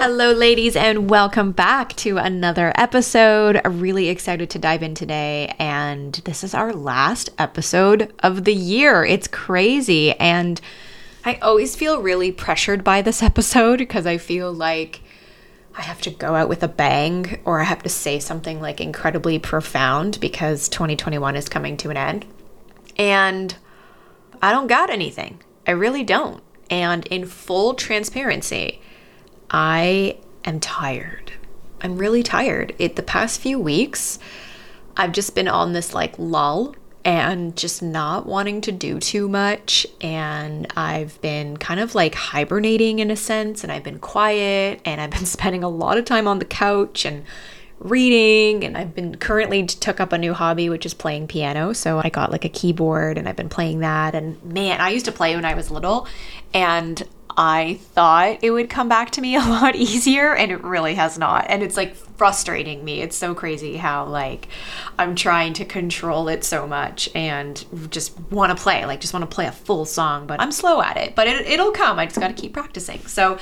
Hello, ladies, and welcome back to another episode. I'm really excited to dive in today, and this is our last episode of the year. It's crazy, and I always feel really pressured by this episode because I feel like I have to go out with a bang or I have to say something like incredibly profound because 2021 is coming to an end. And I don't got anything. I really don't. And in full transparency, I am tired. I'm really tired. It the past few weeks, I've just been on this like lull and just not wanting to do too much. And I've been kind of like hibernating in a sense, and I've been quiet, and I've been spending a lot of time on the couch and reading and I've been currently took up a new hobby which is playing piano so I got like a keyboard and I've been playing that and man I used to play when I was little and I thought it would come back to me a lot easier and it really has not. And it's like frustrating me. It's so crazy how like I'm trying to control it so much and just want to play, like just want to play a full song, but I'm slow at it. But it, it'll come. I just got to keep practicing. So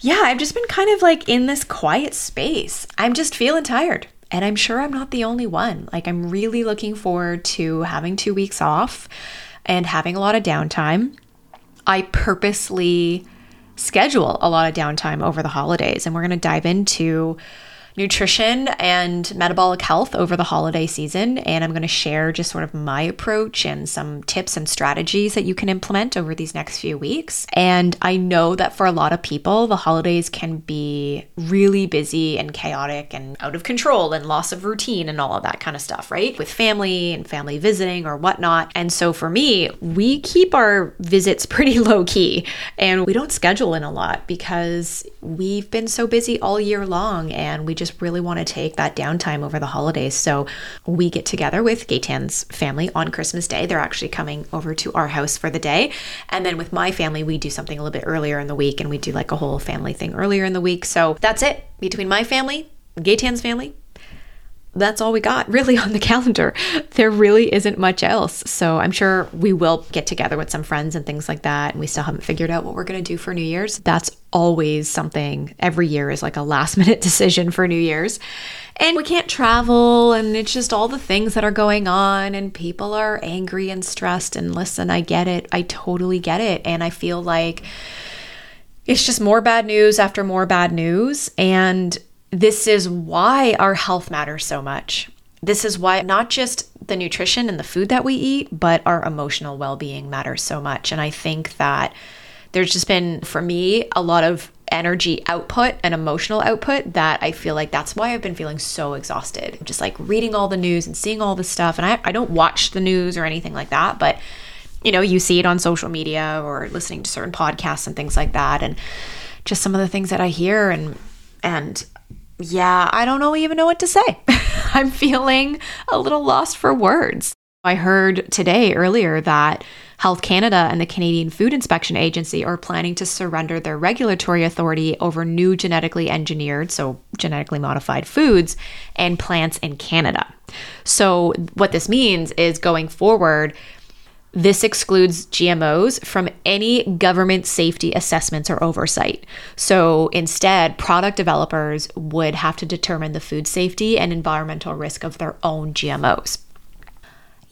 yeah, I've just been kind of like in this quiet space. I'm just feeling tired. And I'm sure I'm not the only one. Like, I'm really looking forward to having two weeks off and having a lot of downtime. I purposely schedule a lot of downtime over the holidays, and we're going to dive into nutrition and metabolic health over the holiday season. And I'm going to share just sort of my approach and some tips and strategies that you can implement over these next few weeks. And I know that for a lot of people, the holidays can be really busy and chaotic and out of control and loss of routine and all of that kind of stuff, right? With family and family visiting or whatnot. And so for me, we keep our visits pretty low key and we don't schedule in a lot because we've been so busy all year long and we just really want to take that downtime over the holidays. So we get together with Gaytan's family on Christmas Day. They're actually coming over to our house for the day. And then with my family, we do something a little bit earlier in the week and we do like a whole family thing earlier in the week. So that's it between my family, Gaytan's family, that's all we got really on the calendar. There really isn't much else. So I'm sure we will get together with some friends and things like that. And we still haven't figured out what we're going to do for New Year's. That's always something every year is like a last minute decision for New Year's. And we can't travel, and it's just all the things that are going on, and people are angry and stressed. And listen, I get it. I totally get it. And I feel like it's just more bad news after more bad news. And this is why our health matters so much. This is why not just the nutrition and the food that we eat, but our emotional well being matters so much. And I think that there's just been, for me, a lot of energy output and emotional output that I feel like that's why I've been feeling so exhausted. Just like reading all the news and seeing all this stuff. And I, I don't watch the news or anything like that, but you know, you see it on social media or listening to certain podcasts and things like that. And just some of the things that I hear and and yeah, I don't know even know what to say. I'm feeling a little lost for words. I heard today earlier that Health Canada and the Canadian Food Inspection Agency are planning to surrender their regulatory authority over new genetically engineered, so genetically modified foods and plants in Canada. So, what this means is going forward, this excludes GMOs from any government safety assessments or oversight. So instead, product developers would have to determine the food safety and environmental risk of their own GMOs.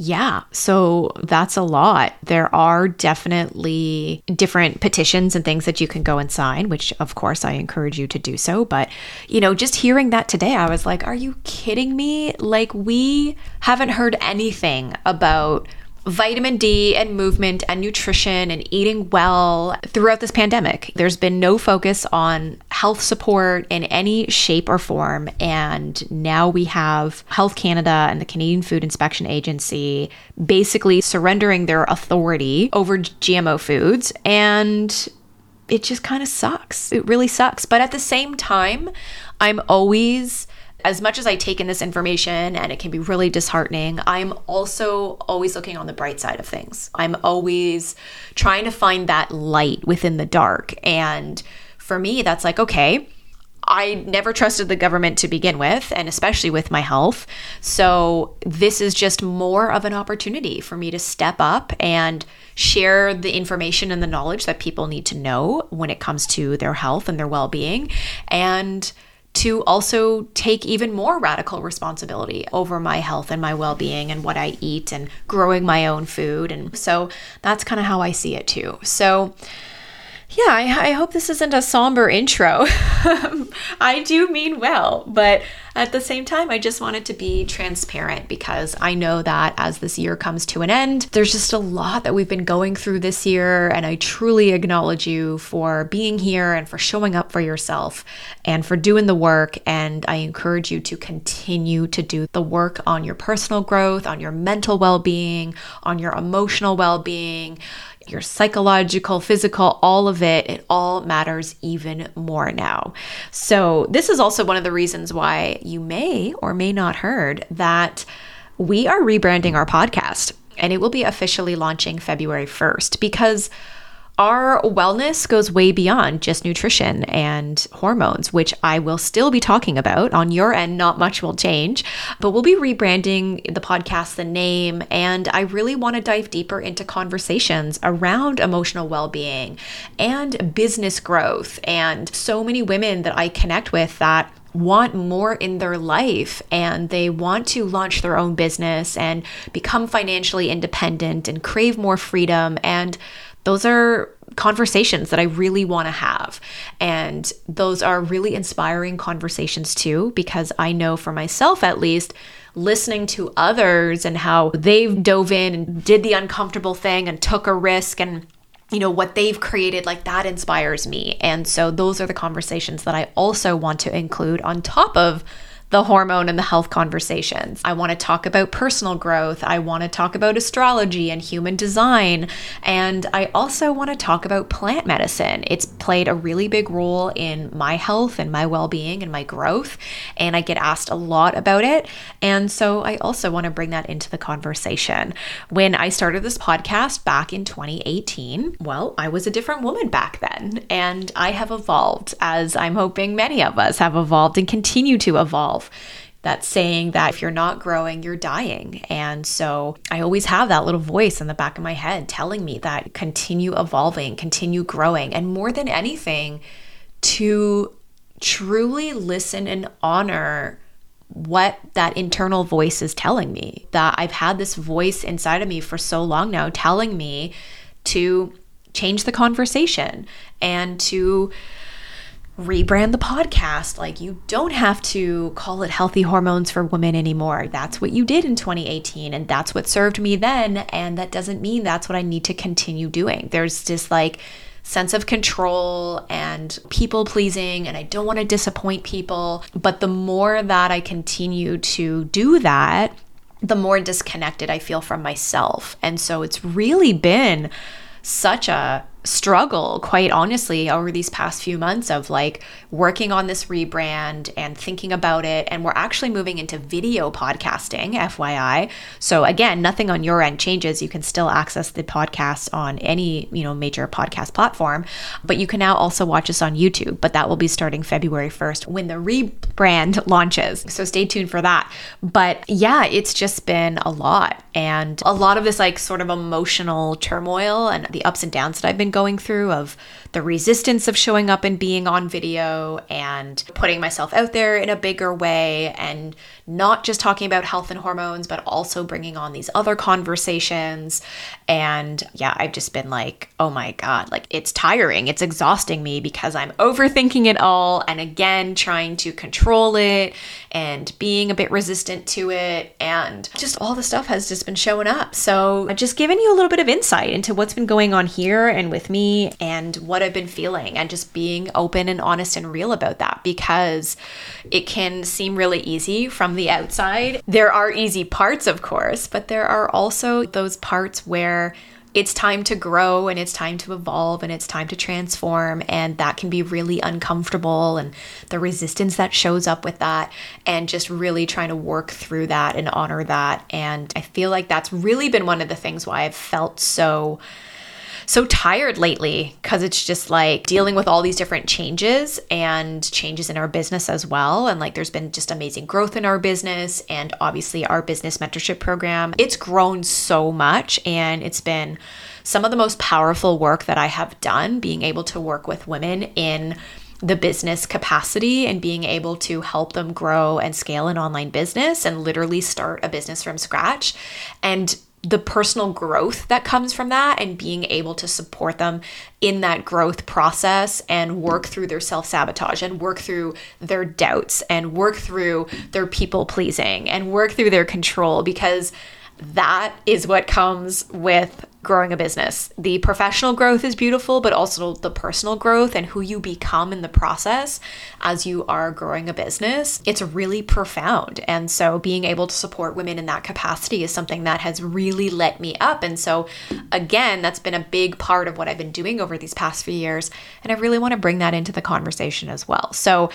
Yeah, so that's a lot. There are definitely different petitions and things that you can go and sign, which of course I encourage you to do so. But, you know, just hearing that today, I was like, are you kidding me? Like, we haven't heard anything about vitamin D and movement and nutrition and eating well throughout this pandemic. There's been no focus on health support in any shape or form. And now we have Health Canada and the Canadian Food Inspection Agency basically surrendering their authority over GMO foods. And it just kind of sucks. It really sucks. But at the same time, I'm always as much as I take in this information and it can be really disheartening, I'm also always looking on the bright side of things. I'm always trying to find that light within the dark. And for me, that's like, okay, I never trusted the government to begin with, and especially with my health. So, this is just more of an opportunity for me to step up and share the information and the knowledge that people need to know when it comes to their health and their well being. And to also take even more radical responsibility over my health and my well being and what I eat and growing my own food. And so that's kind of how I see it too. So, yeah, I, I, hope this isn't a somber intro. I do mean well, but at the same time, I just wanted to be transparent because I know that as this year comes to an end, there's just a lot that we've been going through this year. And I truly acknowledge you for being here and for showing up for yourself and for doing the work. And I encourage you to continue to do the work on your personal growth, on your mental well being, on your emotional well being your psychological, physical, all of it, it all matters even more now. So, this is also one of the reasons why you may or may not heard that we are rebranding our podcast and it will be officially launching February 1st because our wellness goes way beyond just nutrition and hormones, which I will still be talking about. On your end, not much will change, but we'll be rebranding the podcast, the name, and I really want to dive deeper into conversations around emotional well being and business growth. And so many women that I connect with that want more in their life and they want to launch their own business and become financially independent and crave more freedom and those are conversations that I really want to have. And those are really inspiring conversations too, because I know for myself at least, listening to others and how they've dove in and did the uncomfortable thing and took a risk and you know what they've created like that inspires me and so those are the conversations that i also want to include on top of the hormone and the health conversations. I want to talk about personal growth. I want to talk about astrology and human design. And I also want to talk about plant medicine. It's played a really big role in my health and my well being and my growth. And I get asked a lot about it. And so I also want to bring that into the conversation. When I started this podcast back in 2018, well, I was a different woman back then. And I have evolved, as I'm hoping many of us have evolved and continue to evolve yourself that saying that if you're not growing, you're dying. And so I always have that little voice in the back of my head telling me that continue evolving, continue growing, and more than anything, to truly listen and honor what that internal voice is telling me. That I've had this voice inside of me for so long now telling me to change the conversation and to rebrand the podcast. Like, you don't have to call it healthy hormones for women anymore. That's what you did in 2018, and that's what served me then. And that doesn't mean that's what I need to continue doing. There's this like sense of control and people pleasing, and I don't want to disappoint people. But the more that I continue to do that, the more disconnected I feel from myself. And so it's really been such a struggle, quite honestly, over these past few months of like working on this rebrand and thinking about it. And we're actually moving into video podcasting, FYI. So again, nothing on your end changes. You can still access the podcast on any, you know, major podcast platform, but you can now also watch us on YouTube. But that will be starting February 1st when the rebrand launches. So stay tuned for that. But yeah, it's just been a lot. And a lot of this like sort of emotional turmoil and the ups and downs that I've been going through of the resistance of showing up and being on video and putting myself out there in a bigger way and not just talking about health and hormones, but also bringing on these other conversations. And yeah, I've just been like, oh my God, like it's tiring. It's exhausting me because I'm overthinking it all and again trying to control it and being a bit resistant to it. And just all the stuff has just been showing up. So just given you a little bit of insight into what's been going on here and with me and what I've been feeling and just being open and honest and real about that because it can seem really easy from the outside. There are easy parts, of course, but there are also those parts where it's time to grow and it's time to evolve and it's time to transform. And that can be really uncomfortable and the resistance that shows up with that, and just really trying to work through that and honor that. And I feel like that's really been one of the things why I've felt so so tired lately because it's just like dealing with all these different changes and changes in our business as well. And like there's been just amazing growth in our business and obviously our business mentorship program. It's grown so much and it's been some of the most powerful work that I have done being able to work with women in the business capacity and being able to help them grow and scale an online business and literally start a business from scratch. And the personal growth that comes from that and being able to support them in that growth process and work through their self sabotage and work through their doubts and work through their people pleasing and work through their control because that is what comes with growing a business. The professional growth is beautiful, but also the personal growth and who you become in the process as you are growing a business. It's really profound. And so being able to support women in that capacity is something that has really let me up. And so, again, that's been a big part of what I've been doing over these past few years. And I really want to bring that into the conversation as well. So,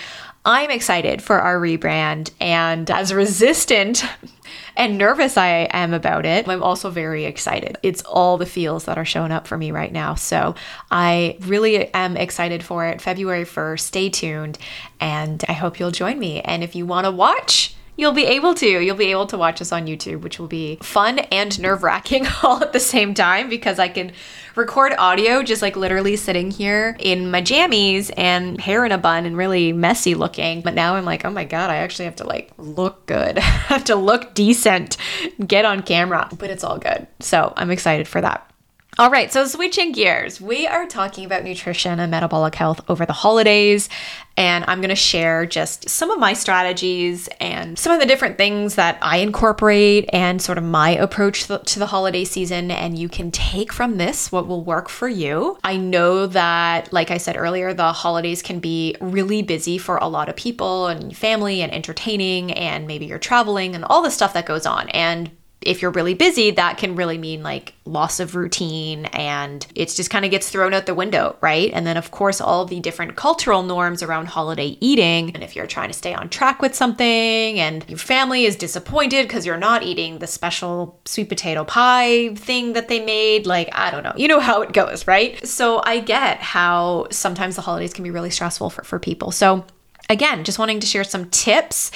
I'm excited for our rebrand and as resistant and nervous I am about it, I'm also very excited. It's all the feels that are showing up for me right now. So I really am excited for it. February 1st, stay tuned and I hope you'll join me. And if you want to watch, you'll be able to. You'll be able to watch us on YouTube, which will be fun and nerve wracking all at the same time because I can record audio just like literally sitting here in my jammies and hair in a bun and really messy looking. But now I'm like, oh my God, I actually have to like look good. I have to look decent, get on camera, but it's all good. So I'm excited for that. All right, so switching gears, we are talking about nutrition and metabolic health over the holidays. And I'm going to share just some of my strategies and some of the different things that I incorporate and sort of my approach to the holiday season. And you can take from this what will work for you. I know that, like I said earlier, the holidays can be really busy for a lot of people and family and entertaining, and maybe you're traveling and all the stuff that goes on. And if you're really busy, that can really mean like loss of routine and it just kind of gets thrown out the window, right? And then, of course, all the different cultural norms around holiday eating. And if you're trying to stay on track with something and your family is disappointed because you're not eating the special sweet potato pie thing that they made, like, I don't know, you know how it goes, right? So I get how sometimes the holidays can be really stressful for, for people. So again, just wanting to share some tips.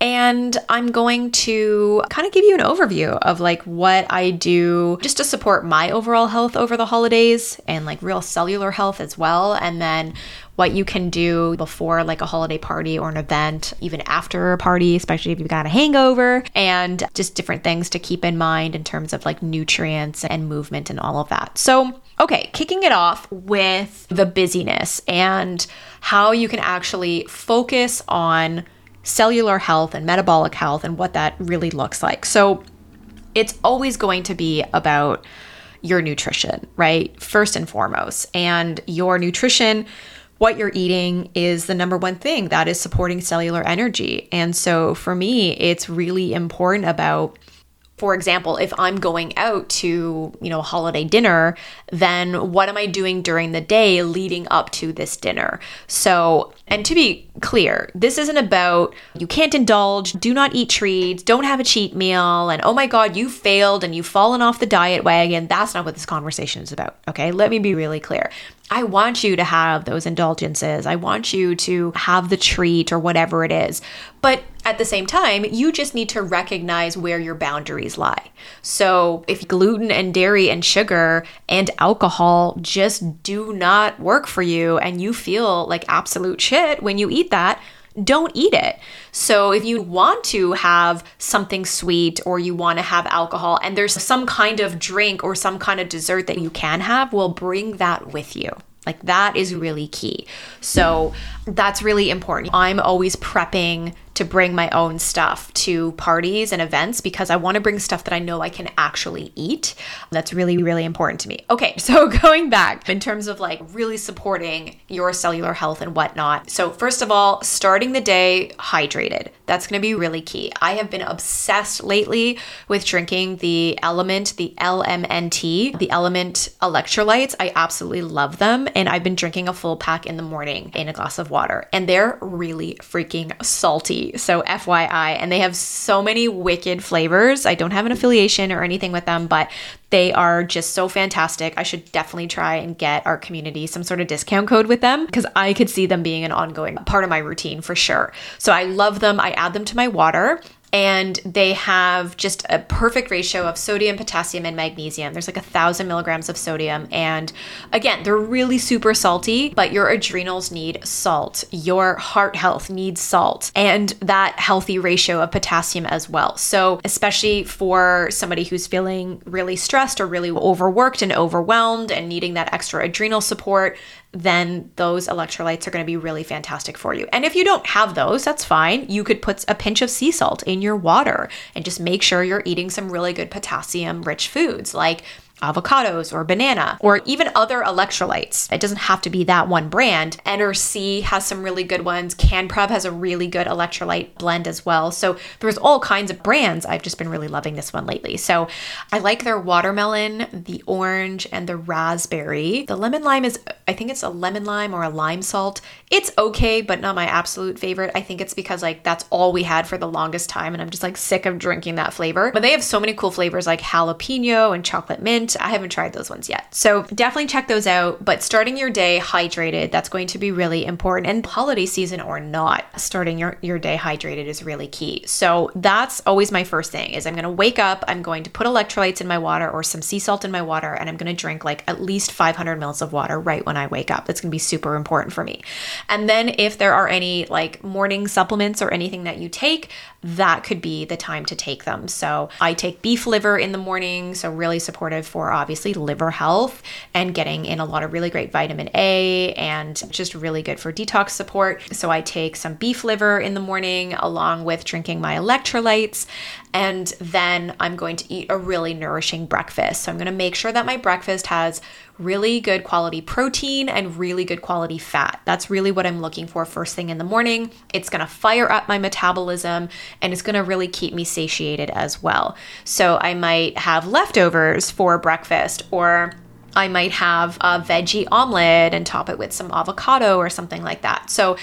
And I'm going to kind of give you an overview of like what I do just to support my overall health over the holidays and like real cellular health as well. And then what you can do before like a holiday party or an event, even after a party, especially if you've got a hangover, and just different things to keep in mind in terms of like nutrients and movement and all of that. So, okay, kicking it off with the busyness and how you can actually focus on cellular health and metabolic health and what that really looks like. So, it's always going to be about your nutrition, right? First and foremost. And your nutrition what you're eating is the number one thing that is supporting cellular energy. And so for me, it's really important about for example, if I'm going out to, you know, a holiday dinner, then what am I doing during the day leading up to this dinner? So, and to be clear, this isn't about you can't indulge, do not eat treats, don't have a cheat meal, and oh my God, you failed and you've fallen off the diet wagon. That's not what this conversation is about. Okay. Let me be really clear. I want you to have those indulgences. I want you to have the treat or whatever it is. But at the same time, you just need to recognize where your boundaries lie. So, if gluten and dairy and sugar and alcohol just do not work for you and you feel like absolute shit when you eat that, don't eat it. So, if you want to have something sweet or you want to have alcohol and there's some kind of drink or some kind of dessert that you can have, well, bring that with you. Like that is really key. So that's really important. I'm always prepping to bring my own stuff to parties and events because I want to bring stuff that I know I can actually eat. That's really, really important to me. Okay, so going back in terms of like really supporting your cellular health and whatnot. So, first of all, starting the day hydrated. That's going to be really key. I have been obsessed lately with drinking the Element, the LMNT, the Element electrolytes. I absolutely love them. And I've been drinking a full pack in the morning in a glass of water. And they're really freaking salty. So, FYI. And they have so many wicked flavors. I don't have an affiliation or anything with them, but they are just so fantastic. I should definitely try and get our community some sort of discount code with them because I could see them being an ongoing part of my routine for sure. So I love them. I add them to my water and they have just a perfect ratio of sodium, potassium, and magnesium. There's like a thousand milligrams of sodium. And again, they're really super salty, but your adrenals need salt. Your heart health needs salt and that healthy ratio of potassium as well. So, especially for somebody who's feeling really stressed or really overworked and overwhelmed and needing that extra adrenal support, then those electrolytes are going to be really fantastic for you. And if you don't have those, that's fine. You could put a pinch of sea salt in your water and just make sure you're eating some really good potassium rich foods like avocados or banana or even other electrolytes. It doesn't have to be that one brand. NRC has some really good ones. CanPrev has a really good electrolyte blend as well. So there's all kinds of brands. I've just been really loving this one lately. So I like their watermelon, the orange, and the raspberry. The lemon lime is, I think it's a lemon lime or a lime salt. It's okay, but not my absolute favorite. I think it's because like that's all we had for the longest time and I'm just like sick of drinking that flavor. But they have so many cool flavors like jalapeno and chocolate mint I haven't tried those ones yet. So definitely check those out. But starting your day hydrated, that's going to be really important. And holiday season or not, starting your, your day hydrated is really key. So that's always my first thing is I'm going to wake up, I'm going to put electrolytes in my water or some sea salt in my water, and I'm going to drink like at least 500 mils of water right when I wake up. That's going to be super important for me. And then if there are any like morning supplements or anything that you take, that could be the time to take them. So I take beef liver in the morning, so really supportive for obviously liver health and getting in a lot of really great vitamin A and just really good for detox support. So I take some beef liver in the morning along with drinking my electrolytes. And then I'm going to eat a really nourishing breakfast. So I'm going to make sure that my breakfast has really good quality protein and really good quality fat. That's really what I'm looking for first thing in the morning. It's going to fire up my metabolism and it's going to really keep me satiated as well. So I might have leftovers for breakfast or I might have a veggie omelet and top it with some avocado or something like that. So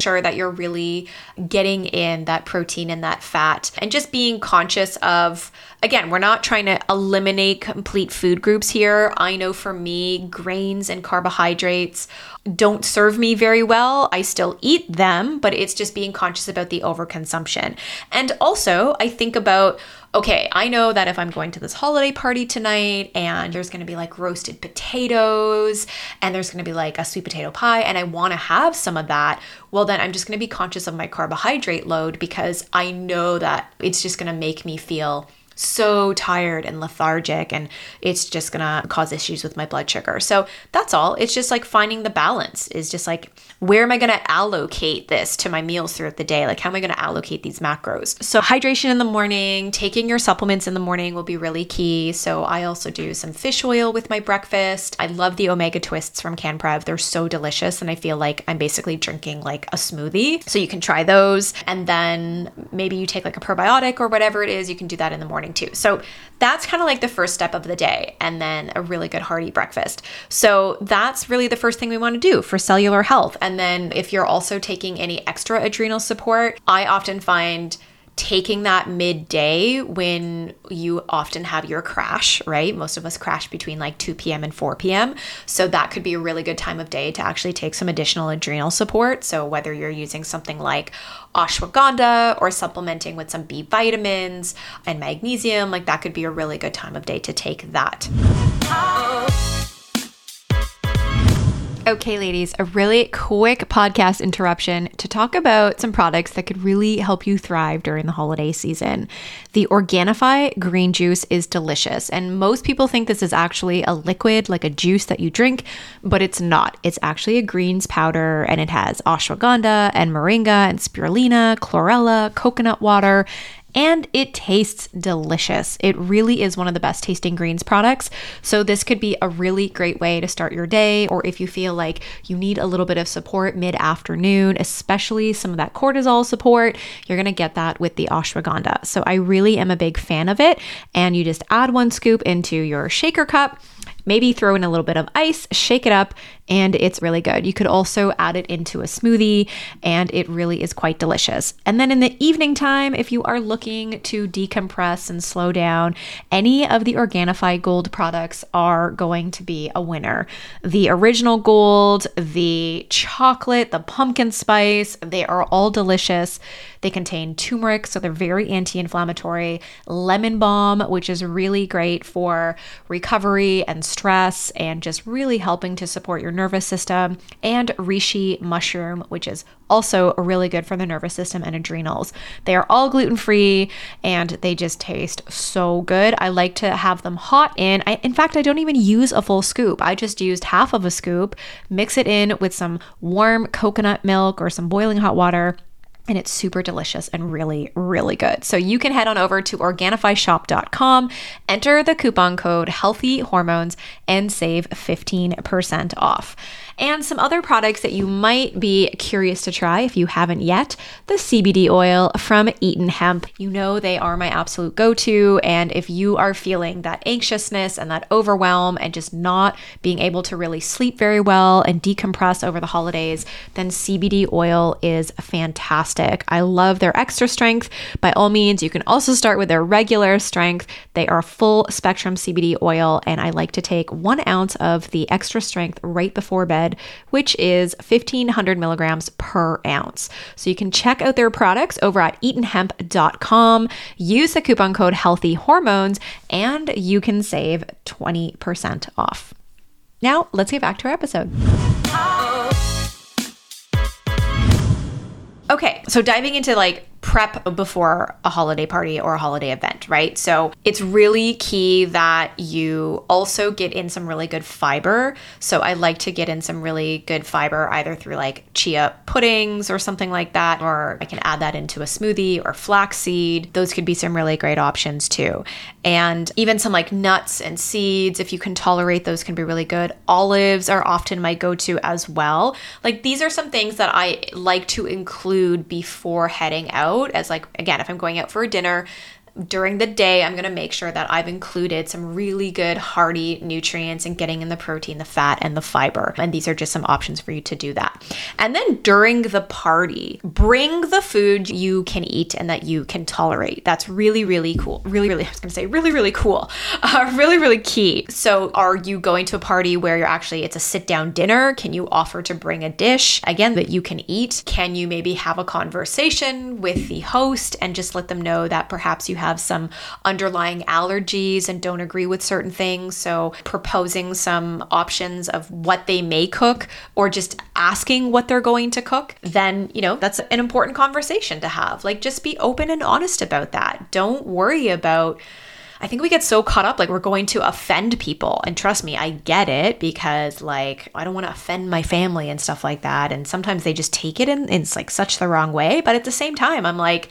sure that you're really getting in that protein and that fat and just being conscious of again we're not trying to eliminate complete food groups here. I know for me grains and carbohydrates don't serve me very well. I still eat them but it's just being conscious about the overconsumption. And also i think about okay, I know that if I'm going to this holiday party tonight and there's going to be like roasted potatoes and there's going to be like a sweet potato pie and I want to have some of that, well, then I'm just going to be conscious of my carbohydrate load because I know that it's just going to make me feel so tired and lethargic and it's just gonna cause issues with my blood sugar. So that's all. It's just like finding the balance is just like where am I gonna allocate this to my meals throughout the day? Like how am I gonna allocate these macros? So hydration in the morning, taking your supplements in the morning will be really key. So I also do some fish oil with my breakfast. I love the omega twists from CanPrev. They're so delicious and I feel like I'm basically drinking like a smoothie. So you can try those and then maybe you take like a probiotic or whatever it is, you can do that in the morning too. So that's kind of like the first step of the day, and then a really good hearty breakfast. So that's really the first thing we want to do for cellular health. And then if you're also taking any extra adrenal support, I often find taking that midday when you often have your crash, right? Most of us crash between like 2 p.m. and 4 p.m. So that could be a really good time of day to actually take some additional adrenal support. So whether you're using something like ashwagandha or supplementing with some B vitamins and magnesium, like that could be a really good time of day to take that. Okay, ladies, a really quick podcast interruption to talk about some products that could really help you thrive during the holiday season. The Organifi green juice is delicious, and most people think this is actually a liquid, like a juice that you drink, but it's not. It's actually a greens powder, and it has ashwagandha and moringa and spirulina, chlorella, coconut water, and it tastes delicious. It really is one of the best tasting greens products. So, this could be a really great way to start your day, or if you feel like you need a little bit of support mid afternoon, especially some of that cortisol support, you're gonna get that with the ashwagandha. So, I really am a big fan of it. And you just add one scoop into your shaker cup Maybe throw in a little bit of ice, shake it up, and it's really good. You could also add it into a smoothie, and it really is quite delicious. And then in the evening time, if you are looking to decompress and slow down, any of the Organifi Gold products are going to be a winner. The original gold, the chocolate, the pumpkin spice, they are all delicious. They contain turmeric, so they're very anti inflammatory, lemon balm, which is really great for recovery and stress and just really helping to support your nervous system, and reishi mushroom, which is also really good for the nervous system and adrenals. They are all gluten free and they just taste so good. I like to have them hot in. I, in fact, I don't even use a full scoop. I just used half of a scoop, mix it in with some warm coconut milk or some boiling hot water and it's super delicious and really, really good. So you can head on over to Organifishop.com, enter the coupon code Healthy Hormones, and save 15% off and some other products that you might be curious to try if you haven't yet. The CBD oil from Eton Hemp. You know they are my absolute go to. And if you are feeling that anxiousness and that overwhelm and just not being able to really sleep very well and decompress over the holidays, then CBD oil is fantastic. I love their extra strength. By all means, you can also start with their regular strength. They are full spectrum CBD oil, and I like to take one ounce of the extra strength right before bed which is 1500 milligrams per ounce. So you can check out their products over at eatenhemp.com, use the coupon code healthy hormones, and you can save 20% off. Now, let's get back to our episode. Okay, so diving into like prep before a holiday party or a holiday event, right? So it's really key that you also get in some really good fiber. So I like to get in some really good fiber either through like chia puddings or something like that, or I can add that into a smoothie or flaxseed. Those could be some really great options too. And even some like nuts and seeds, if you can tolerate those, can be really good. Olives are often my go to as well. Like these are some things that I like to include before heading out out as like again if i'm going out for a dinner during the day, I'm going to make sure that I've included some really good hearty nutrients and getting in the protein, the fat, and the fiber. And these are just some options for you to do that. And then during the party, bring the food you can eat and that you can tolerate. That's really, really cool. Really, really, I was going to say really, really cool. Uh, really, really key. So, are you going to a party where you're actually, it's a sit down dinner? Can you offer to bring a dish again that you can eat? Can you maybe have a conversation with the host and just let them know that perhaps you have some underlying allergies and don't agree with certain things. So, proposing some options of what they may cook or just asking what they're going to cook, then, you know, that's an important conversation to have. Like, just be open and honest about that. Don't worry about. I think we get so caught up like we're going to offend people. And trust me, I get it because like I don't want to offend my family and stuff like that. And sometimes they just take it in, in like such the wrong way. But at the same time, I'm like,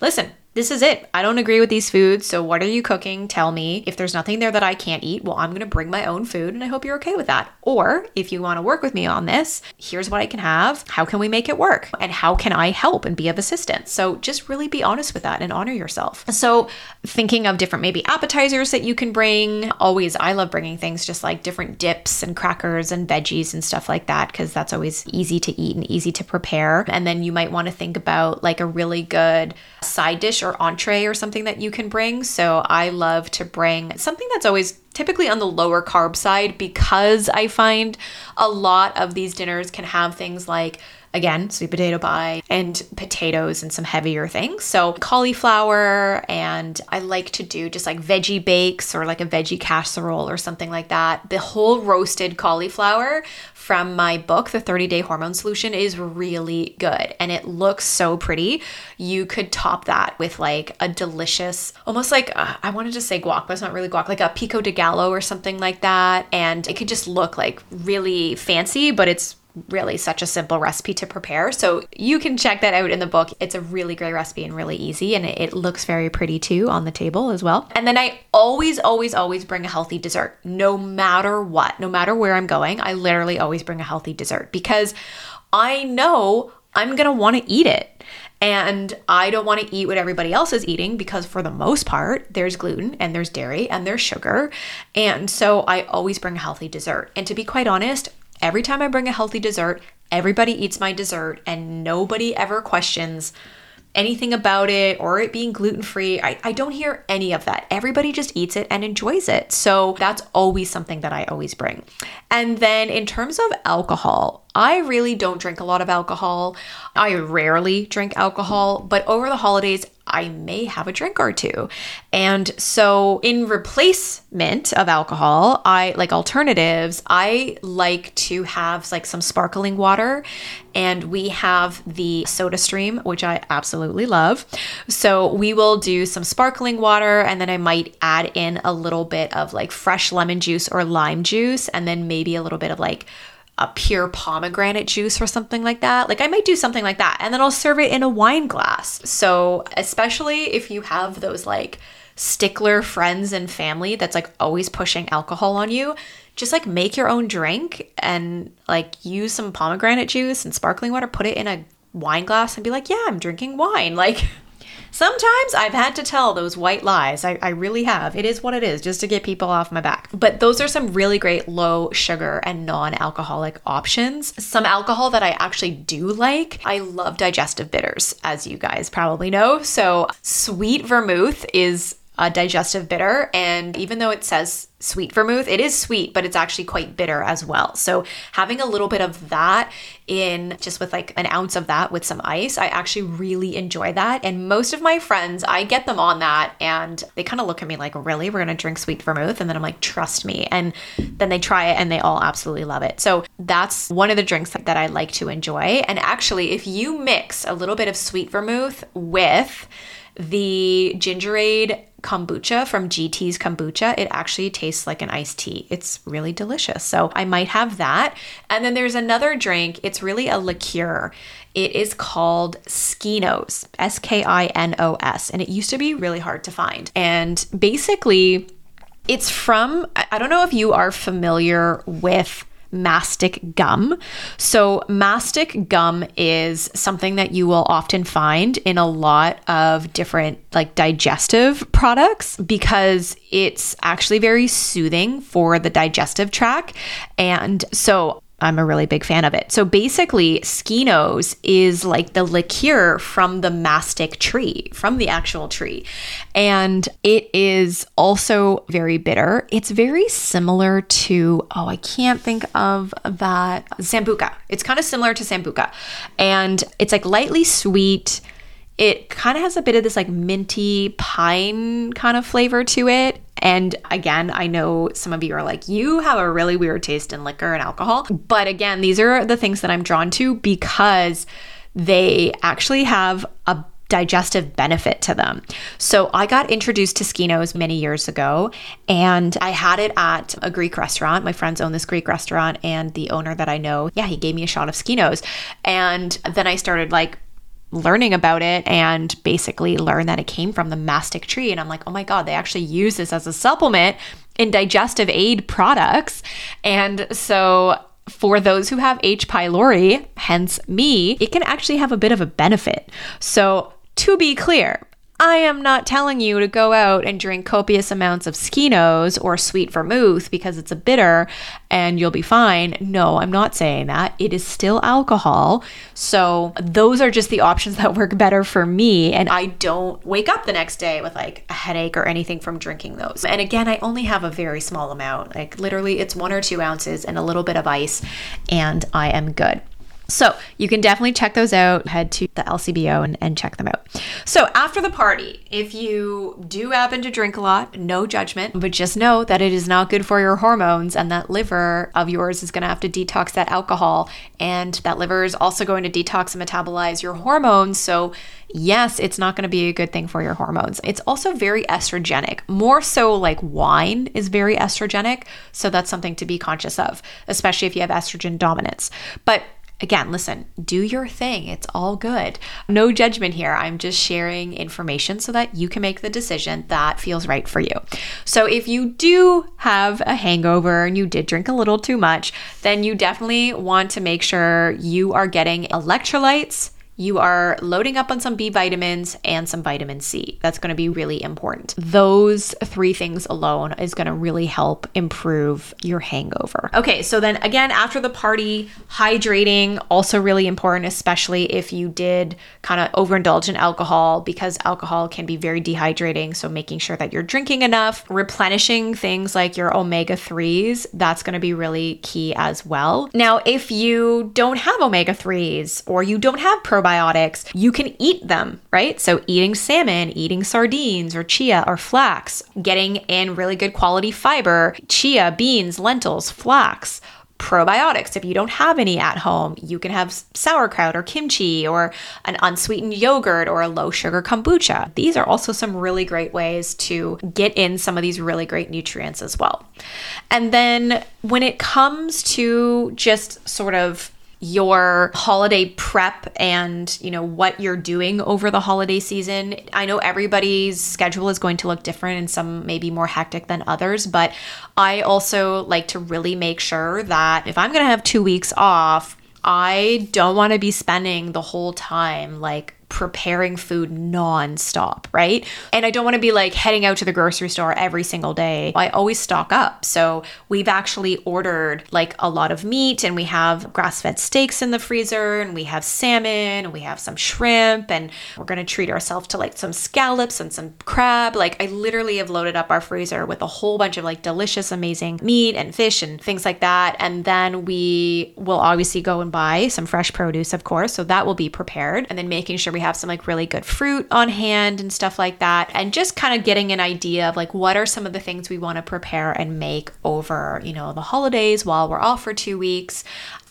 listen, this is it. I don't agree with these foods. So, what are you cooking? Tell me. If there's nothing there that I can't eat, well, I'm going to bring my own food and I hope you're okay with that. Or if you want to work with me on this, here's what I can have. How can we make it work? And how can I help and be of assistance? So, just really be honest with that and honor yourself. So, thinking of different maybe appetizers that you can bring. Always, I love bringing things just like different dips and crackers and veggies and stuff like that because that's always easy to eat and easy to prepare. And then you might want to think about like a really good side dish or entree or something that you can bring. So I love to bring something that's always typically on the lower carb side because I find a lot of these dinners can have things like again, sweet potato pie and potatoes and some heavier things. So, cauliflower, and I like to do just like veggie bakes or like a veggie casserole or something like that. The whole roasted cauliflower from my book, The 30 Day Hormone Solution, is really good and it looks so pretty. You could top that with like a delicious, almost like uh, I wanted to say guac, but it's not really guac, like a pico de gallo or something like that. And it could just look like really fancy, but it's really such a simple recipe to prepare. So you can check that out in the book. It's a really great recipe and really easy, and it, looks very pretty too on the table as well. And then I always, always, always bring a healthy dessert, no matter what, no matter where I'm going. I literally always bring a healthy dessert because I know I'm gonna wanna eat it. And I don't want to eat what everybody else is eating because, for the most part, there's gluten and there's dairy and there's sugar. And so I always bring a healthy dessert. And to be quite honest, Every time I bring a healthy dessert, everybody eats my dessert and nobody ever questions anything about it or it being gluten free. I, I don't hear any of that. Everybody just eats it and enjoys it. So that's always something that I always bring. And then in terms of alcohol, I really don't drink a lot of alcohol. I rarely drink alcohol, but over the holidays, I may have a drink or two. And so, in replacement of alcohol, I like alternatives, I like to have like some sparkling water. And we have the Soda Stream, which I absolutely love. So, we will do some sparkling water, and then I might add in a little bit of like fresh lemon juice or lime juice, and then maybe a little bit of like a pure pomegranate juice or something like that. Like I might do something like that and then I'll serve it in a wine glass. So, especially if you have those like stickler friends and family that's like always pushing alcohol on you, just like make your own drink and like use some pomegranate juice and sparkling water, put it in a wine glass and be like, "Yeah, I'm drinking wine." Like Sometimes I've had to tell those white lies. I, I really have. It is what it is, just to get people off my back. But those are some really great low sugar and non alcoholic options. Some alcohol that I actually do like. I love digestive bitters, as you guys probably know. So, sweet vermouth is a digestive bitter. And even though it says sweet vermouth, it is sweet, but it's actually quite bitter as well. So having a little bit of that in just with like an ounce of that with some ice, I actually really enjoy that. And most of my friends, I get them on that and they kind of look at me like, really? We're going to drink sweet vermouth? And then I'm like, trust me. And then they try it and they all absolutely love it. So that's one of the drinks that I like to enjoy. And actually, if you mix a little bit of sweet vermouth with the gingerade kombucha from GT's Kombucha. It actually tastes like an iced tea. It's really delicious. So I might have that. And then there's another drink. It's really a liqueur. It is called Skinos, S K I N O S. And it used to be really hard to find. And basically, it's from, I don't know if you are familiar with mastic gum. So, mastic gum is something that you will often find in a lot of different like digestive products because it's actually very soothing for the digestive tract. And so, I'm a really big fan of it. So basically, Skinos is like the liqueur from the mastic tree, from the actual tree. And it is also very bitter. It's very similar to, oh, I can't think of that, Sambuca. It's kind of similar to Sambuca. And it's like lightly sweet it kind of has a bit of this like minty pine kind of flavor to it. And again, I know some of you are like, you have a really weird taste in liquor and alcohol. But again, these are the things that I'm drawn to because they actually have a digestive benefit to them. So I got introduced to Skinos many years ago and I had it at a Greek restaurant. My friends own this Greek restaurant and the owner that I know, yeah, he gave me a shot of Skinos. And then I started like learning about it and basically learn that it came from the mastic tree. And I'm like, oh my God, they actually use this as a supplement in digestive aid products. And so for those who have H. pylori, hence me, it can actually have a bit of a benefit. So to be clear, I am not telling you to go out and drink copious amounts of skinos or sweet vermouth because it's a bitter and you'll be fine. No, I'm not saying that. It is still alcohol. So those are just the options that work better for me. And I don't wake up the next day with like a headache or anything from drinking those. And again, I only have a very small amount. Like literally, it's one or two ounces and a little bit of ice, and I am good. So you can definitely check those out. Head to the LCBO and, and check them out. So after the party, if you do happen to drink a lot, no judgment, but just know that it is not good for your hormones and that liver of yours is going to have to detox that alcohol. And that liver is also going to detox and metabolize your hormones. So yes, it's not going to be a good thing for your hormones. It's also very estrogenic, more so like wine is very estrogenic. So that's something to be conscious of, especially if you have estrogen dominance. But Again, listen, do your thing. It's all good. No judgment here. I'm just sharing information so that you can make the decision that feels right for you. So, if you do have a hangover and you did drink a little too much, then you definitely want to make sure you are getting electrolytes you are loading up on some B vitamins and some vitamin C. That's going to be really important. Those three things alone is going to really help improve your hangover. Okay, so then again, after the party, hydrating also really important, especially if you did kind of overindulge in alcohol because alcohol can be very dehydrating. So making sure that you're drinking enough, replenishing things like your omega 3s, that's going to be really key as well. Now, if you don't have omega 3s or you don't have pro probiotics, you can eat them, right? So, eating salmon, eating sardines or chia or flax, getting in really good quality fiber, chia, beans, lentils, flax probiotics. If you don't have any at home, you can have sauerkraut or kimchi or an unsweetened yogurt or a low sugar kombucha. These are also some really great ways to get in some of these really great nutrients as well. And then when it comes to just sort of your holiday prep and you know what you're doing over the holiday season. I know everybody's schedule is going to look different and some may be more hectic than others but i also like to really make sure that if i'm going to have two weeks off i don't want to be spending the whole time like preparing food nonstop, right? And I don't want to be like heading out to the grocery store every single day. I always stock up. So we've actually ordered like a lot of meat and we have grass fed steaks in the freezer and we have salmon and we have some shrimp and we're going to treat ourselves to like some scallops and some crab. Like I literally have loaded up our freezer with a whole bunch of like delicious, amazing meat and fish and things like that. And then we will obviously go and buy some fresh produce, of course. So that will be prepared. And then making sure we have some like really good fruit on hand and stuff like that. And just kind of getting an idea of like what are some of the things we want to prepare and make over, you know, the holidays while we're off for two weeks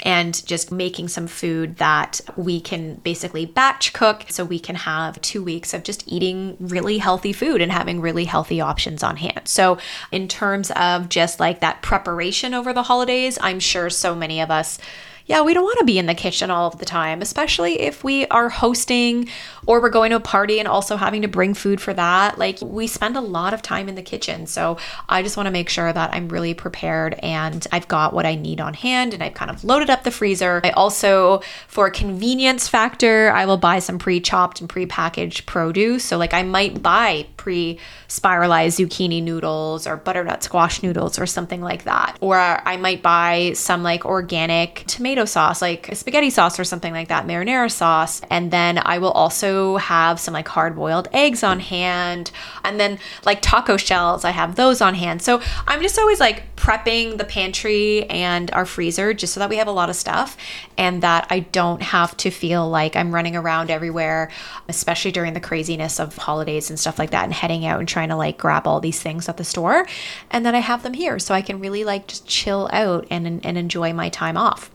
and just making some food that we can basically batch cook so we can have two weeks of just eating really healthy food and having really healthy options on hand. So, in terms of just like that preparation over the holidays, I'm sure so many of us yeah, we don't want to be in the kitchen all of the time, especially if we are hosting or we're going to a party and also having to bring food for that. Like we spend a lot of time in the kitchen. So I just want to make sure that I'm really prepared and I've got what I need on hand and I've kind of loaded up the freezer. I also, for convenience factor, I will buy some pre chopped and pre packaged produce. So, like, I might buy pre spiralized zucchini noodles or butternut squash noodles or something like that. Or I might buy some like organic tomato tomato sauce, like spaghetti sauce or something like that, marinara sauce. And then I will also have some like hard boiled eggs on hand. And then like taco shells, I have those on hand. So I'm just always like prepping the pantry and our freezer just so that we have a lot of stuff and that I don't have to feel like I'm running around everywhere, especially during the craziness of holidays and stuff like that and heading out and trying to like grab all these things at the store. And then I have them here so I can really like just chill out and, and enjoy my time off.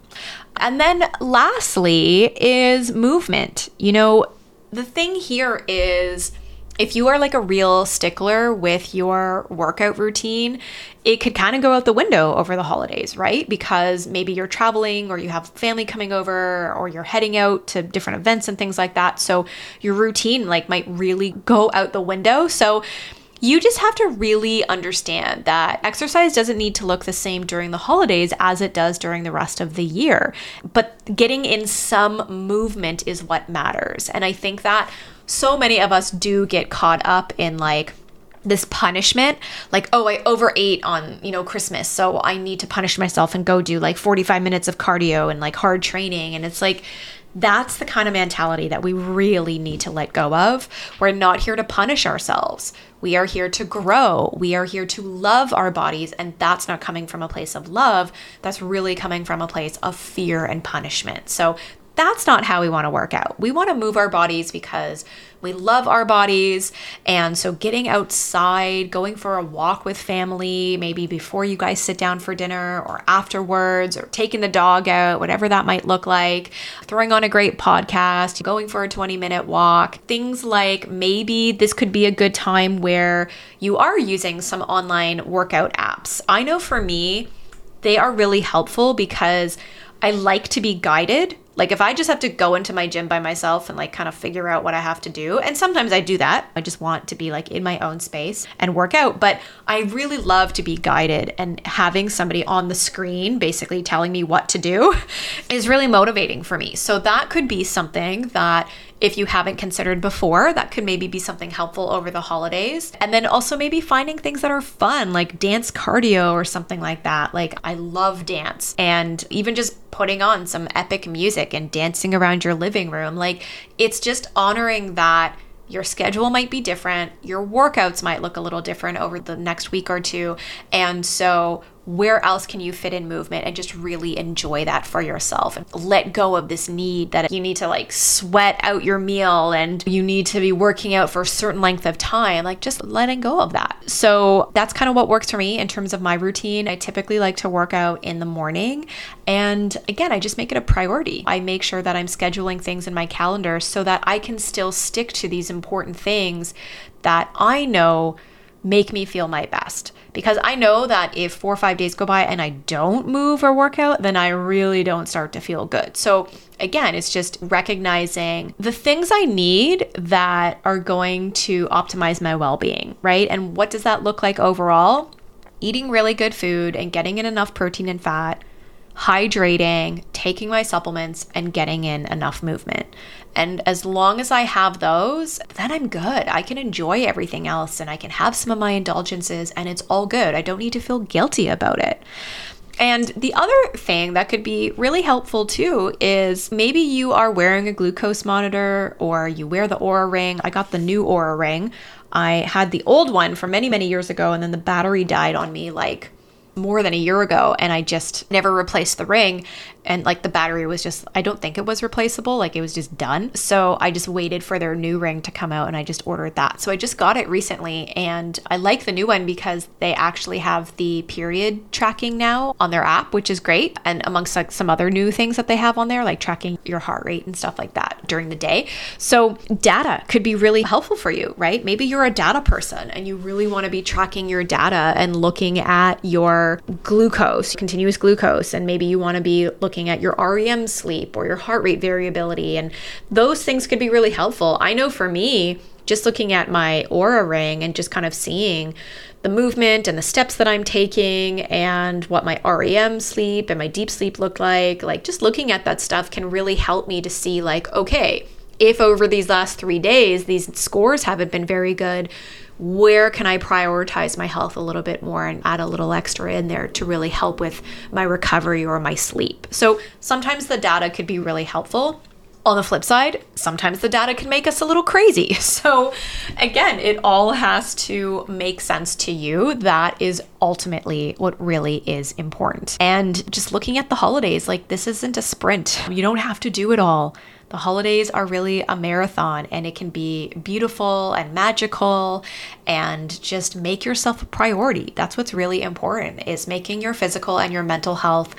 And then lastly is movement. You know, the thing here is if you are like a real stickler with your workout routine, it could kind of go out the window over the holidays, right? Because maybe you're traveling or you have family coming over or you're heading out to different events and things like that. So your routine like might really go out the window. So you just have to really understand that exercise doesn't need to look the same during the holidays as it does during the rest of the year. But getting in some movement is what matters. And I think that so many of us do get caught up in like this punishment like oh i overate on you know christmas so i need to punish myself and go do like 45 minutes of cardio and like hard training and it's like that's the kind of mentality that we really need to let go of. We're not here to punish ourselves. We are here to grow. We are here to love our bodies. And that's not coming from a place of love. That's really coming from a place of fear and punishment. So that's not how we want to work out. We want to move our bodies because we love our bodies. And so, getting outside, going for a walk with family, maybe before you guys sit down for dinner or afterwards, or taking the dog out, whatever that might look like, throwing on a great podcast, going for a 20 minute walk, things like maybe this could be a good time where you are using some online workout apps. I know for me, they are really helpful because I like to be guided like if I just have to go into my gym by myself and like kind of figure out what I have to do, and sometimes I do that. I just want to be like in my own space and work out, but I really love to be guided and having somebody on the screen basically telling me what to do is really motivating for me. So that could be something that if you haven't considered before, that could maybe be something helpful over the holidays. And then also maybe finding things that are fun, like dance cardio or something like that. Like, I love dance, and even just putting on some epic music and dancing around your living room. Like, it's just honoring that your schedule might be different, your workouts might look a little different over the next week or two. And so, where else can you fit in movement and just really enjoy that for yourself? And let go of this need that you need to like sweat out your meal and you need to be working out for a certain length of time. Like just letting go of that. So that's kind of what works for me in terms of my routine. I typically like to work out in the morning. And again i just make it a priority. I make sure that i'm scheduling things in my calendar so that i can still stick to these important things that i know make me feel my best. Because I know that if four or five days go by and I don't move or work out, then I really don't start to feel good. So, again, it's just recognizing the things I need that are going to optimize my well being, right? And what does that look like overall? Eating really good food and getting in enough protein and fat hydrating, taking my supplements, and getting in enough movement. And as long as I have those, then I'm good. I can enjoy everything else and I can have some of my indulgences and it's all good. I don't need to feel guilty about it. And the other thing that could be really helpful too is maybe you are wearing a glucose monitor or you wear the Oura ring. I got the new Oura ring. I had the old one for many, many years ago, and then the battery died on me like more than a year ago and I just never replaced the ring. And like the battery was just I don't think it was replaceable. Like it was just done. So I just waited for their new ring to come out and I just ordered that. So I just got it recently and I like the new one because they actually have the period tracking now on their app which is great and amongst like some other new things that they have on there like tracking your heart rate and stuff like that during the day. So data could be really helpful for you right? Maybe you're a data person and you really want to be tracking your data and looking at your glucose continuous glucose and maybe you want to be looking at your REM sleep or your heart rate variability. And those things could be really helpful. I know for me, just looking at my Oura ring and just kind of seeing the movement and the steps that I'm taking and what my REM sleep and my deep sleep look like, like just looking at that stuff can really help me to see, like, okay, if over these last three days these scores haven't been very good, where can I prioritize my health a little bit more and add a little extra in there to really help with my recovery or my sleep? So sometimes the data could be really helpful. On the flip side, sometimes the data can make us a little crazy. So, again, it all has to make sense to you. That is ultimately what really is important. And just looking at the holidays, like this isn't a sprint. You don't have to do it all. The holidays are really a marathon and it can be beautiful and magical and just make yourself a priority. That's what's really important is making your physical and your mental health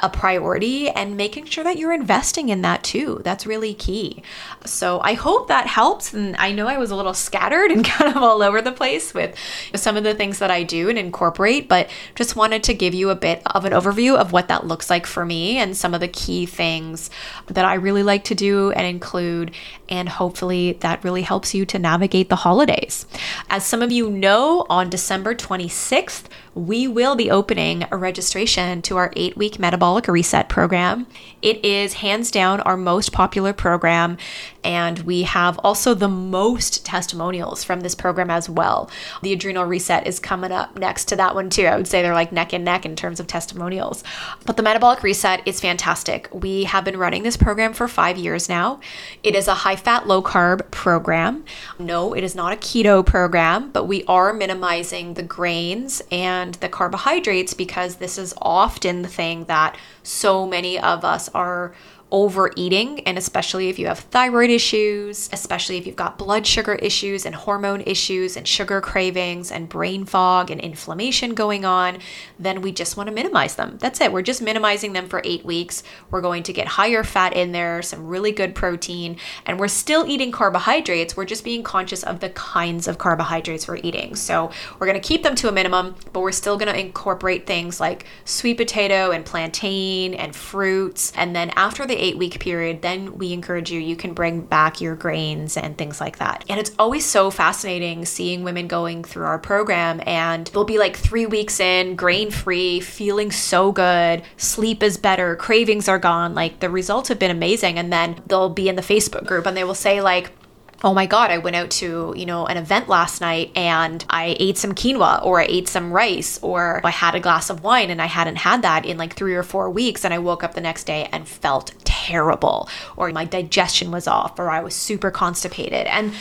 a priority and making sure that you're investing in that too. That's really key. So I hope that helps. And I know I was a little scattered and kind of all over the place with some of the things that I do and incorporate, but just wanted to give you a bit of an overview of what that looks like for me and some of the key things that I really like to do and include. And hopefully that really helps you to navigate the holidays. As some of you know, on December 26th, we will be opening a registration to our eight week metabolic Metabolic Reset program. It is hands down our most popular program, and we have also the most testimonials from this program as well. The Adrenal Reset is coming up next to that one, too. I would say they're like neck and neck in terms of testimonials. But the Metabolic Reset is fantastic. We have been running this program for five years now. It is a high fat, low carb program. No, it is not a keto program, but we are minimizing the grains and the carbohydrates because this is often the thing that so many of us are overeating, and especially if you have thyroid issues, especially if you've got blood sugar issues and hormone issues and sugar cravings and brain fog and inflammation going on, then we just want to minimize them. That's it. We're just minimizing them for eight weeks. We're going to get higher fat in there, some really good protein, and we're still eating carbohydrates. We're just being conscious of the kinds of carbohydrates we're eating. So we're going to keep them to a minimum, but we're still going to incorporate things like sweet potato and plantain and fruits. And then after the eight week period, then we encourage you, you can bring back your grains and things like that. And it's always so fascinating seeing women going through our program and they'll be like three weeks in, grain free, feeling so good, sleep is better, cravings are gone. Like the results have been amazing. And then they'll be in the Facebook group and they will say, like, oh my god i went out to you know an event last night and i ate some quinoa or i ate some rice or i had a glass of wine and i hadn't had that in like three or four weeks. And i woke up the next day and felt terrible or my digestion was off or i was super constipated. And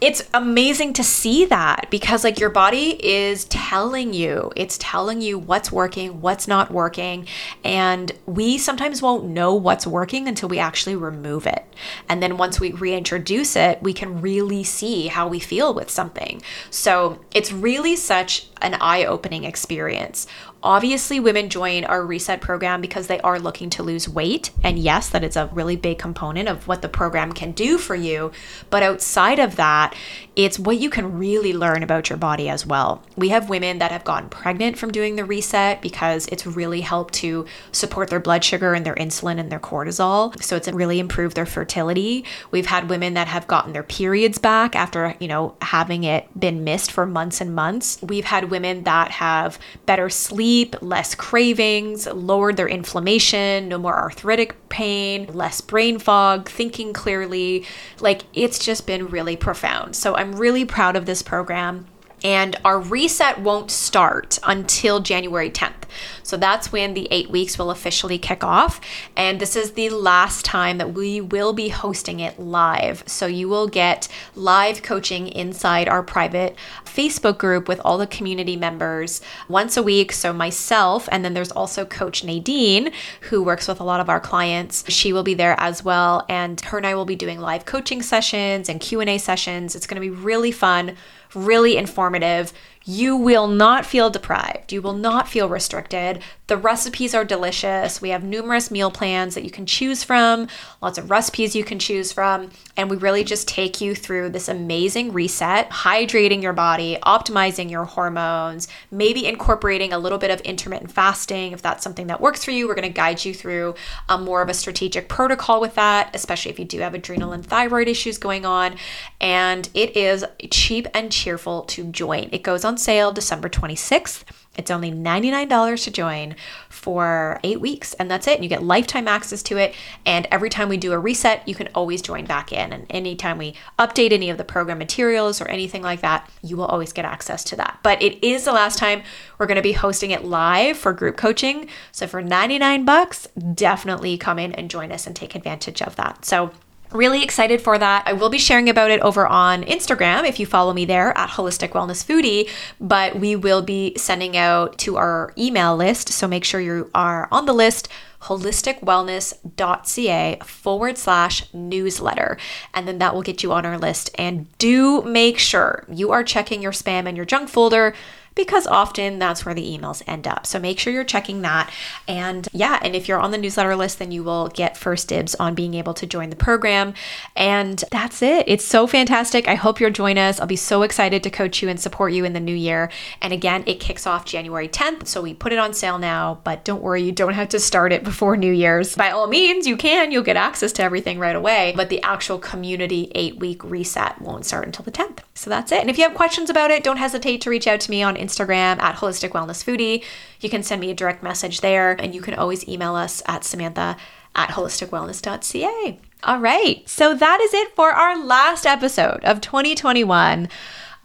it's amazing to see that because like your body is telling you. It's telling you what's working what's not working and we sometimes won't know what's working until we actually remove it. And then once we reintroduce it we can really see how we feel with something. So it's really such an eye-opening experience Obviously, women join our reset program because they are looking to lose weight. And yes, that is a really big component of what the program can do for you. But outside of that, it's what you can really learn about your body as well. We have women that have gotten pregnant from doing the reset because it's really helped to support their blood sugar and their insulin and their cortisol. So it's really improved their fertility. We've had women that have gotten their periods back after, you know, having it been missed for months and months. We've had women that have better sleep sleep, less cravings, lowered their inflammation, no more arthritic pain, less brain fog, thinking clearly. Like it's just been really profound. So I'm really proud of this program and our reset won't start until January 10th. So that's when the eight weeks will officially kick off. And this is the last time that we will be hosting it live. So you will get live coaching inside our private Facebook group with all the community members once a week. So myself, and then there's also Coach Nadine, who works with a lot of our clients. She will be there as well. And her and I will be doing live coaching sessions and Q&A sessions. It's going to be really fun really informative. You will not feel deprived. You will not feel restricted. The recipes are delicious. We have numerous meal plans that you can choose from, lots of recipes you can choose from. And we really just take you through this amazing reset, hydrating your body, optimizing your hormones, maybe incorporating a little bit of intermittent fasting if that's something that works for you. We're going to guide you through a more of a strategic protocol with that, especially if you do have adrenal and thyroid issues going on. And it is cheap and cheerful to join. It goes on sale December 26th. It's only $99 to join for eight weeks, and that's it. You get lifetime access to it. And every time we do a reset, you can always join back in. And anytime we update any of the program materials or anything like that, you will always get access to that. But it is the last time we're going to be hosting it live for group coaching. So for 99 bucks, definitely come in and join us and take advantage of that. So Really excited for that. I will be sharing about it over on Instagram if you follow me there at Holistic Wellness Foodie, but we will be sending out to our email list. So make sure you are on the list holisticwellness.ca forward slash newsletter. And then that will get you on our list. And do make sure you are checking your spam and your junk folder because often that's where the emails end up. So make sure you're checking that. And yeah, and if you're on the newsletter list, then you will get first dibs on being able to join the program. And that's it. It's so fantastic. I hope you'll join us. I'll be so excited to coach you and support you in the new year. And again, it kicks off January 10th. So we put it on sale now, but don't worry, you don't have to start it before New Year's. By all means, you can. You'll get access to everything right away. But the actual community eight week reset won't start until the 10th. So that's it. And if you have questions about it, don't hesitate to reach out to me on Instagram at Holistic Wellness Foodie. You can send me a direct message there, and you can always email us at Samantha at holisticwellness.ca. All right. So that is it for our last episode of 2021.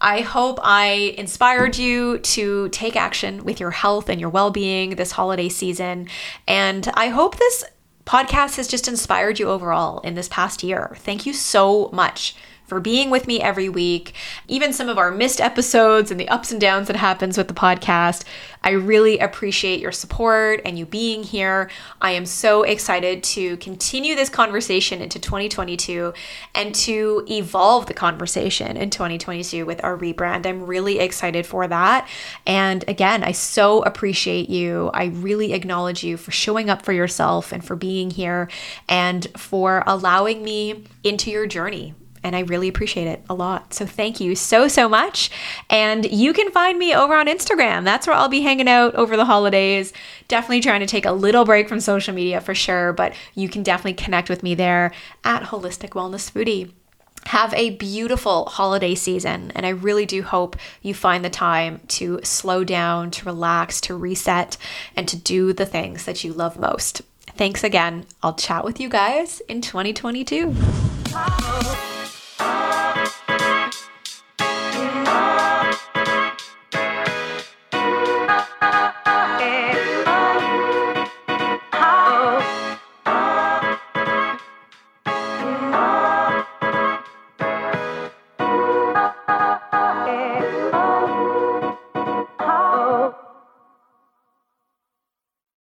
I hope I inspired you to take action with your health and your well being this holiday season. And I hope this podcast has just inspired you overall in this past year. Thank you so much for being with me every week, even some of our missed episodes and the ups and downs that happens with the podcast. I really appreciate your support and you being here. I am so excited to continue this conversation into 2022 and to evolve the conversation in 2022 with our rebrand. I'm really excited for that. And again, I so appreciate you. I really acknowledge you for showing up for yourself and for being here and for allowing me into your journey and I really appreciate it a lot. So thank you so, so much. And you can find me over on Instagram. That's where I'll be hanging out over the holidays. Definitely trying to take a little break from social media for sure, but you can definitely connect with me there at Holistic Wellness Foodie. Have a beautiful holiday season, and I really do hope you find the time to slow down, to relax, to reset, and to do the things that you love most. Thanks again. I'll chat with you guys in 2022. Thank you.